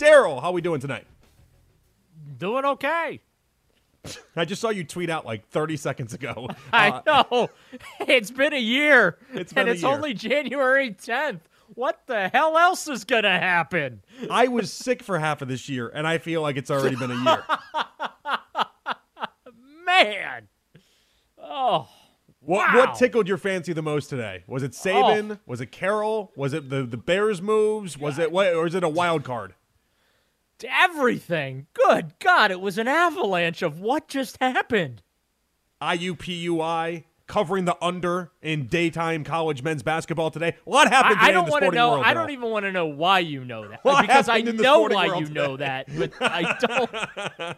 Daryl, how we doing tonight? Doing okay. I just saw you tweet out like 30 seconds ago. I Uh, know. It's been a year. It's been and it's year. only January 10th. What the hell else is going to happen? I was sick for half of this year, and I feel like it's already been a year. Man. Oh. What Wow. what tickled your fancy the most today? Was it Saban? Was it Carroll? Was it the the Bears moves? Was it what? Or is it a wild card? Everything. Good God, it was an avalanche of what just happened. IUPUI covering the under in daytime college men's basketball today. A lot happened I, I don't want to know. world. I don't even want to know why you know that. What because I know why you know that, but I don't. Uh,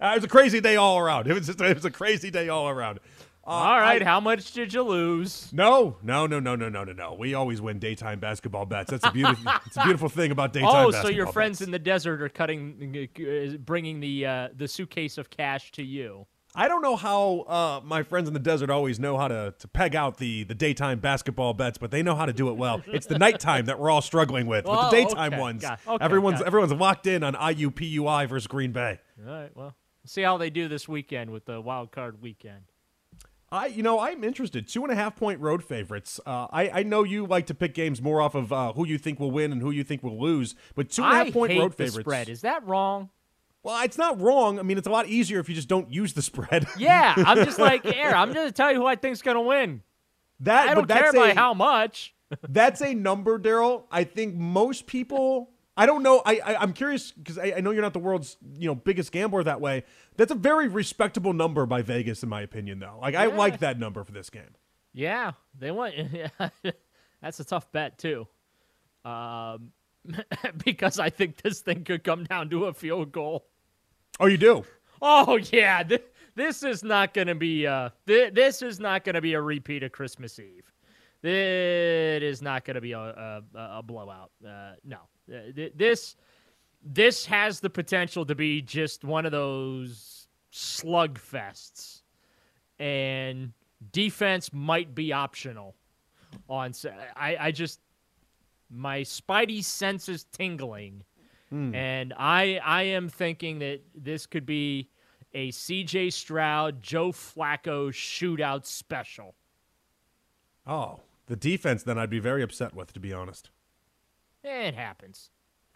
it was a crazy day all around. It was just, it was a crazy day all around. Uh, All right, I- how much did you lose? no, no, no, no, no, no, no, no. We always win daytime basketball bets. That's a beautiful. it's a beautiful thing about daytime. Oh, so your friends bets. in the desert are cutting, uh, bringing the uh, the suitcase of cash to you. I don't know how uh, my friends in the desert always know how to, to peg out the, the daytime basketball bets, but they know how to do it well. It's the nighttime that we're all struggling with. With Oh, the daytime okay, ones, okay, everyone's everyone's locked in on IUPUI versus Green Bay. All right, well, see how they do this weekend with the wild card weekend. I, you know, I'm interested. Two and a half point road favorites. Uh, I, I know you like to pick games more off of uh, who you think will win and who you think will lose, but two and a half I point road the favorites. spread. Is that wrong? Well, it's not wrong. I mean, it's a lot easier if you just don't use the spread. Yeah, I'm just like, here, I'm going to tell you who I think's going to win. that, I don't care that's by a, how much. That's a number, Daryl. I think most people. I don't know. I, I I'm curious because I, I know you're not the world's you know biggest gambler that way. That's a very respectable number by Vegas, in my opinion, though. Like I like that number for this game. Yeah, they want. That's a tough bet too, um, because I think this thing could come down to a field goal. Oh, you do? Oh yeah, th- this is not going to be. Uh, th- this is not going to be a repeat of Christmas Eve. It is not going to be a, a, a blowout. Uh, no, Uh, this this has the potential to be just one of those slugfests, and defense might be optional. On I, I just my spidey senses tingling hmm. and I I am thinking that this could be a CJ Stroud, Joe Flacco shootout special. Oh, the defense. Then I'd be very upset with, to be honest. It happens.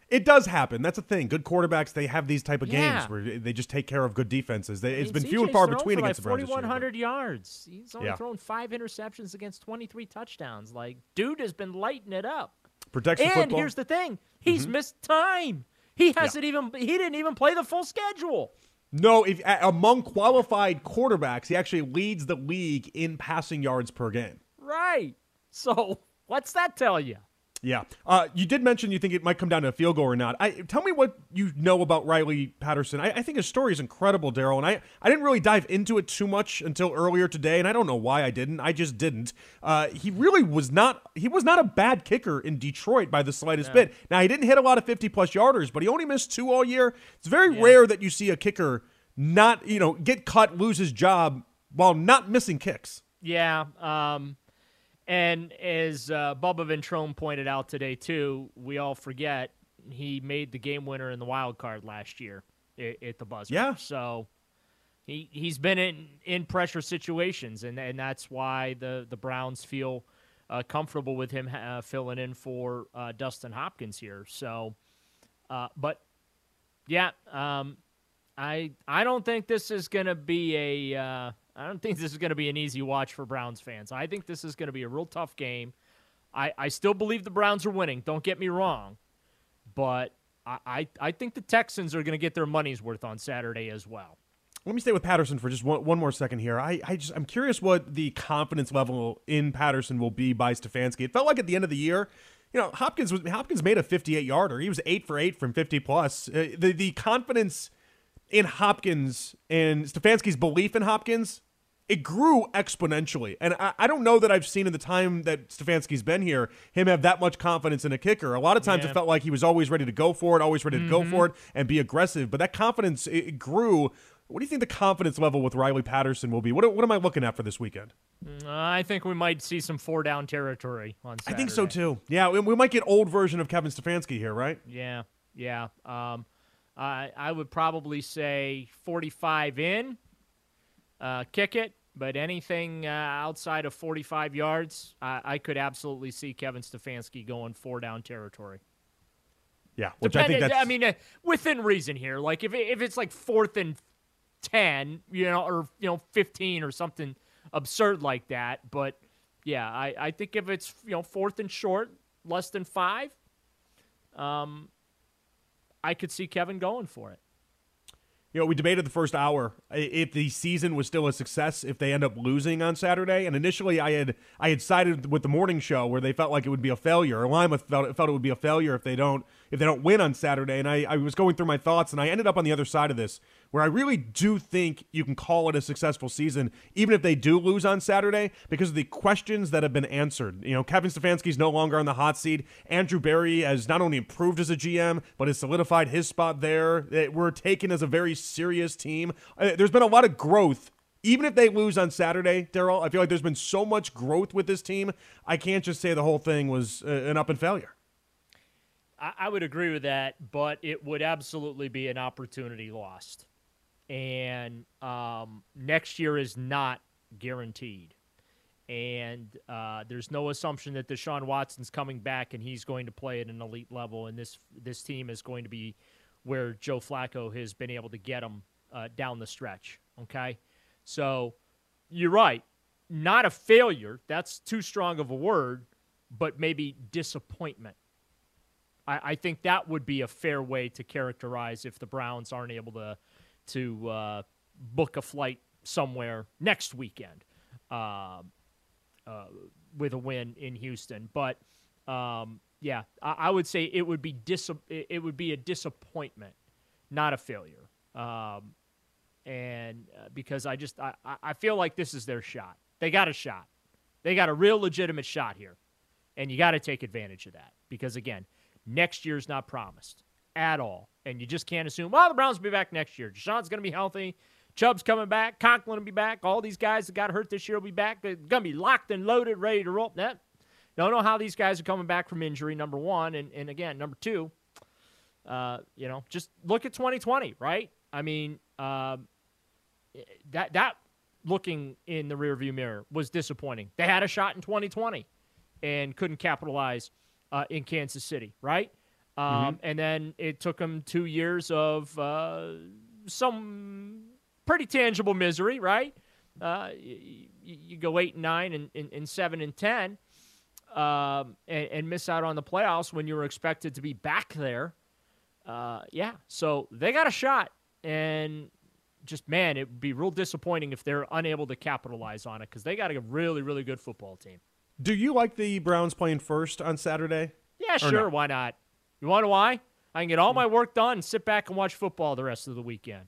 It does happen. That's a thing. Good quarterbacks, they have these type of Yeah. games where they just take care of good defenses. They, I mean, been few and far between against like the Browns this 4,100 yards. He's only Yeah. thrown five interceptions against 23 touchdowns. Like, dude has been lighting it up. Protects the And football. Mm-hmm. here's the thing: he's missed time. He hasn't even he didn't even play the full schedule. No, if among qualified quarterbacks, he actually leads the league in passing yards per game. Right. So what's that tell you? Yeah. Uh, you did mention you think it might come down to a field goal or not. I tell me what you know about Riley Patterson. I, I think his story is incredible, Daryl, and I, I didn't really dive into it too much until earlier today, and I don't know why I didn't. I just didn't. Uh, he really was not. He was not a bad kicker in Detroit by the slightest bit. Now he didn't hit a lot of fifty plus yarders, but he only missed two all year. It's very rare that you see a kicker not you know get cut, lose his job while not missing kicks. Yeah. Um, and as uh, Bubba Ventrone pointed out today, too, we all forget he made the game winner in the wild card last year at, at the buzzer. Yeah. So he he's been in, in pressure situations, and, and that's why the, the Browns feel uh, comfortable with him uh, filling in for uh, Dustin Hopkins here. So, uh, but yeah, um, I I don't think this is going to be a uh, I don't think this is going to be an easy watch for Browns fans. I think this is going to be a real tough game. I, I still believe the Browns are winning. Don't get me wrong, but I I, I think the Texans are going to get their money's worth on Saturday as well. Let me stay with Patterson for just one, one more second here. I, I just I'm curious what the confidence level in Patterson will be by Stefanski. It felt like at the end of the year, you know, Hopkins was Hopkins made a 58 yarder. He was eight for eight from 50 plus. Uh, the the confidence in Hopkins and Stefanski's belief in Hopkins it grew exponentially. And I, I don't know that I've seen in the time that Stefanski's been here him have that much confidence in a kicker. A lot of times Yeah. it felt like he was always ready to go for it, always ready to go for it and be aggressive. But that confidence it, it grew what do you think the confidence level with Riley Patterson will be? What, what am I looking at for this weekend? Uh, I think we might see some four down territory on Saturday. I think so too. Yeah, we, we might get old version of Kevin Stefanski here, right? Yeah, yeah. Um, I I would probably say 45 in, uh, kick it, but anything uh, outside of 45 yards, I, I could absolutely see Kevin Stefanski going four down territory. Yeah, which I think that's. I mean, uh, within reason here. Like if it, if it's like fourth and ten, you know, or you know, fifteen or something absurd like that. But yeah, I, I think if it's you know fourth and short, less than five, um, I could see Kevin going for it. You know, we debated the first hour if the season was still a success if they end up losing on Saturday. And initially, I had I had sided with the morning show where they felt like it would be a failure. Or Lima felt felt it would be a failure if they don't if they don't win on Saturday. And I, I was going through my thoughts, and I ended up on the other side of this, where I really do think you can call it a successful season, even if they do lose on Saturday, because of the questions that have been answered. You know, Kevin Stefanski's no longer on the hot seat. Andrew Berry has not only improved as a GM, but has solidified his spot there. We're taken as a very serious team. Uh, there's been a lot of growth even if they lose on Saturday, Daryl, I feel like there's been so much growth with this team. I can't just say the whole thing was uh, an up and failure. I would agree with that, but it would absolutely be an opportunity lost. And um, next year is not guaranteed. And uh, there's no assumption that Deshaun Watson's coming back and he's going to play at an elite level. And this this team is going to be where Joe Flacco has been able to get him uh, down the stretch. Okay, so you're right, not a failure. That's too strong of a word, but maybe disappointment. I, I think that would be a fair way to characterize if the Browns aren't able to to uh, book a flight somewhere next weekend uh, uh, with a win in Houston. But um, yeah, I, I, would say it would be dis- it would be a disappointment, not a failure. Um, and uh, because I just I, I feel like this is their shot. They got a shot. They got a real legitimate shot here, and you got to take advantage of that because again, Next year's not promised at all. And you just can't assume, well, the Browns will be back next year. Deshaun's going to be healthy. Chubb's coming back. Conklin will be back. All these guys that got hurt this year will be back. They're going to be locked and loaded, ready to roll. That, don't know how these guys are coming back from injury, number one. And, and again, number two, uh, you know, just look at 2020, right? I mean, um, that, that looking in the rearview mirror was disappointing. They had a shot in 2020 and couldn't capitalize – uh, in Kansas City, right? Um, mm-hmm. And then it took them two years of uh, some pretty tangible misery, right? Uh, you, you, go eight and nine and, and, and seven and ten, um, and, and, miss out on the playoffs when you were expected to be back there. Uh, yeah, so they got a shot, and just man, it would be real disappointing if they're unable to capitalize on it because they got a really, really good football team. Do you like the Browns playing first on Saturday? Yeah, sure. No? Why not? You want to know why? I can get all hmm. my work done and sit back and watch football the rest of the weekend.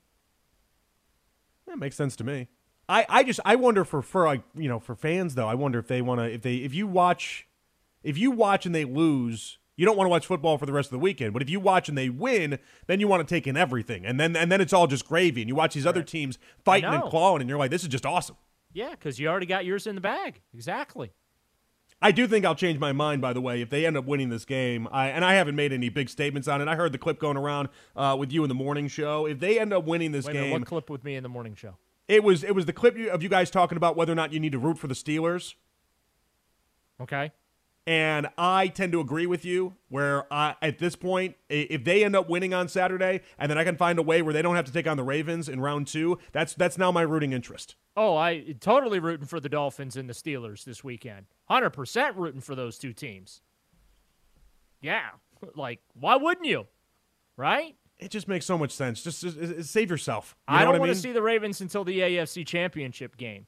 That makes sense to me. I, I just I wonder for for like you know for fans though I wonder if they want to if they if you watch if you watch and they lose you don't want to watch football for the rest of the weekend but if you watch and they win then you want to take in everything and then and then it's all just gravy and you watch these right. other teams fighting and clawing and you're like this is just awesome yeah because you already got yours in the bag exactly I do think I'll change my mind, by the way, if they end up winning this game. I, and I haven't made any big statements on it. I heard the clip going around uh, with you in the morning show. If they end up winning this Wait game, minute, what clip with me in the morning show? It was it was the clip of you guys talking about whether or not you need to root for the Steelers. Okay. And I tend to agree with you. Where I, at this point, if they end up winning on Saturday, and then I can find a way where they don't have to take on the Ravens in round two, that's that's now my rooting interest. Oh, I totally rooting for the Dolphins and the Steelers this weekend. Hundred percent rooting for those two teams. Yeah, like why wouldn't you? Right? It just makes so much sense. Just, just, just save yourself. You I don't want to see the Ravens until the AFC Championship game.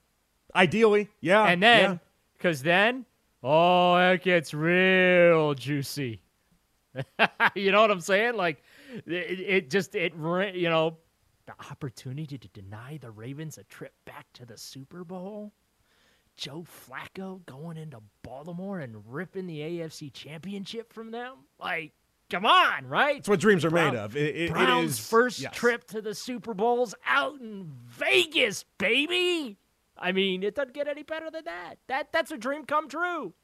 Ideally, yeah. And then, because yeah. then Oh, that gets real juicy. you know what I'm saying? Like, it, it, just, it, you know, the opportunity to deny the Ravens a trip back to the Super Bowl. Joe Flacco going into Baltimore and ripping the AFC championship from them. Like, come on, right? That's what dreams are Brown- made of. It, it, Brown's it is, first yes. trip to the Super Bowl's out in Vegas, baby. I mean, it doesn't get any better than that. That that's a dream come true.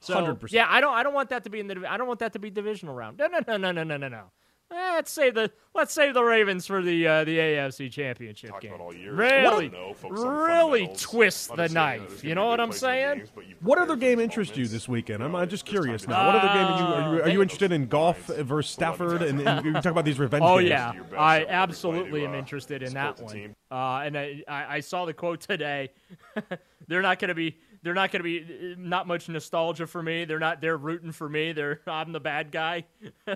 So 100%. yeah, I don't I don't want that to be in the I don't want that to be divisional round. No, no, no, no, no, no, no, no. Eh, Let's save the let's save the Ravens for the uh, the AFC Championship Talked game. about all year. Really, No, focus really twist the knife. You know what I'm plays in the saying? games, What other game those interests you this weekend? I'm You uh, just curious to now. What other game are you Uh, are you, are you interested in Goff versus Stafford? And, and you talk about these revenge Oh games. yeah, I effort every play absolutely to, am uh, interested in that one. Uh, and I, I I saw the quote today. they're not going to be they're not going to be not much nostalgia for me. They're not they're rooting for me. They're I'm the bad guy.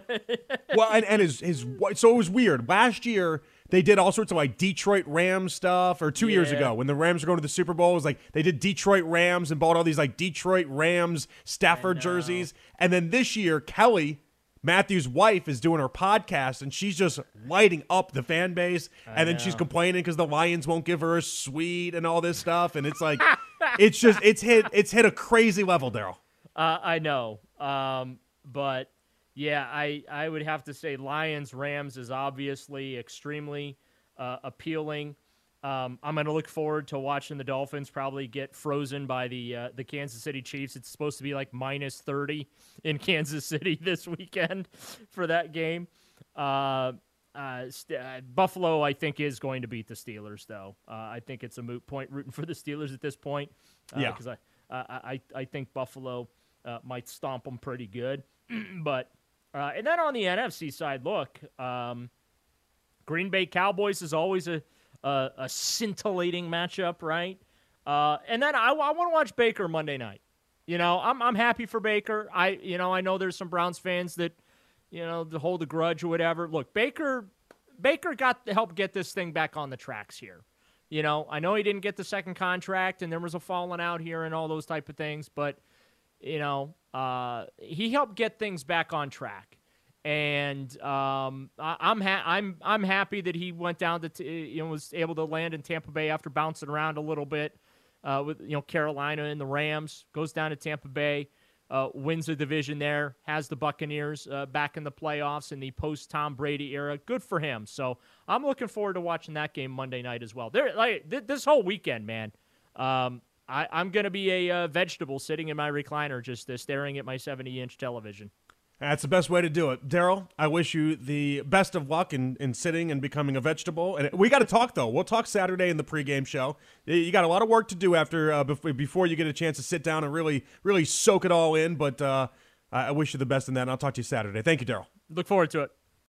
well, and, and his his so it was weird. Last year they did all sorts of like Detroit Rams stuff, or two years ago when the Rams were going to the Super Bowl, it was like they did Detroit Rams and bought all these like Detroit Rams Stafford jerseys, and then this year Kelly. Matthew's wife is doing her podcast and she's just lighting up the fan base. and then she's complaining because the Lions won't give her a suite and all this stuff. And it's like, it's just, it's hit, it's hit a crazy level, Daryl. Uh, I know, um, but yeah, I I would have to say Lions Rams is obviously extremely uh, appealing. Um, I'm going to look forward to watching the Dolphins probably get frozen by the uh, the Kansas City Chiefs. It's supposed to be like minus 30 in Kansas City this weekend for that game. Uh, uh, st- uh, Buffalo, I think, is going to beat the Steelers, though. Uh, I think it's a moot point rooting for the Steelers at this point. Uh, Yeah. because I, uh, I I think Buffalo uh, might stomp them pretty good. but uh, and then on the NFC side, look, um, Green Bay Cowboys is always a a, a scintillating matchup, right? Uh, and then I, I want to watch Baker Monday night. You know, I'm I'm happy for Baker. I you know I know there's some Browns fans that you know to hold a grudge or whatever. Look, Baker Baker got to help get this thing back on the tracks here. You know, I know he didn't get the second contract, and there was a falling out here and all those type of things, but you know, uh, he helped get things back on track. And um, I, I'm ha- I'm I'm happy that he went down to t- you know was able to land in Tampa Bay after bouncing around a little bit uh, with you know Carolina and the Rams. Goes down to Tampa Bay, uh, wins the division there, has the Buccaneers uh, back in the playoffs in the post Tom Brady era. Good for him. So I'm looking forward to watching that game Monday night as well. There, like th- this whole weekend, man. Um, I, I'm gonna be a uh, vegetable sitting in my recliner, just uh, staring at my 70 inch television. That's the best way to do it. Daryl, I wish you the best of luck in, in sitting and becoming a vegetable. And we got to talk, though. We'll talk Saturday in the pregame show. You got a lot of work to do after uh, before you get a chance to sit down and really, really soak it all in. But uh, I I wish you the best in that, and I'll talk to you Saturday. Thank you, Daryl. Look forward to it.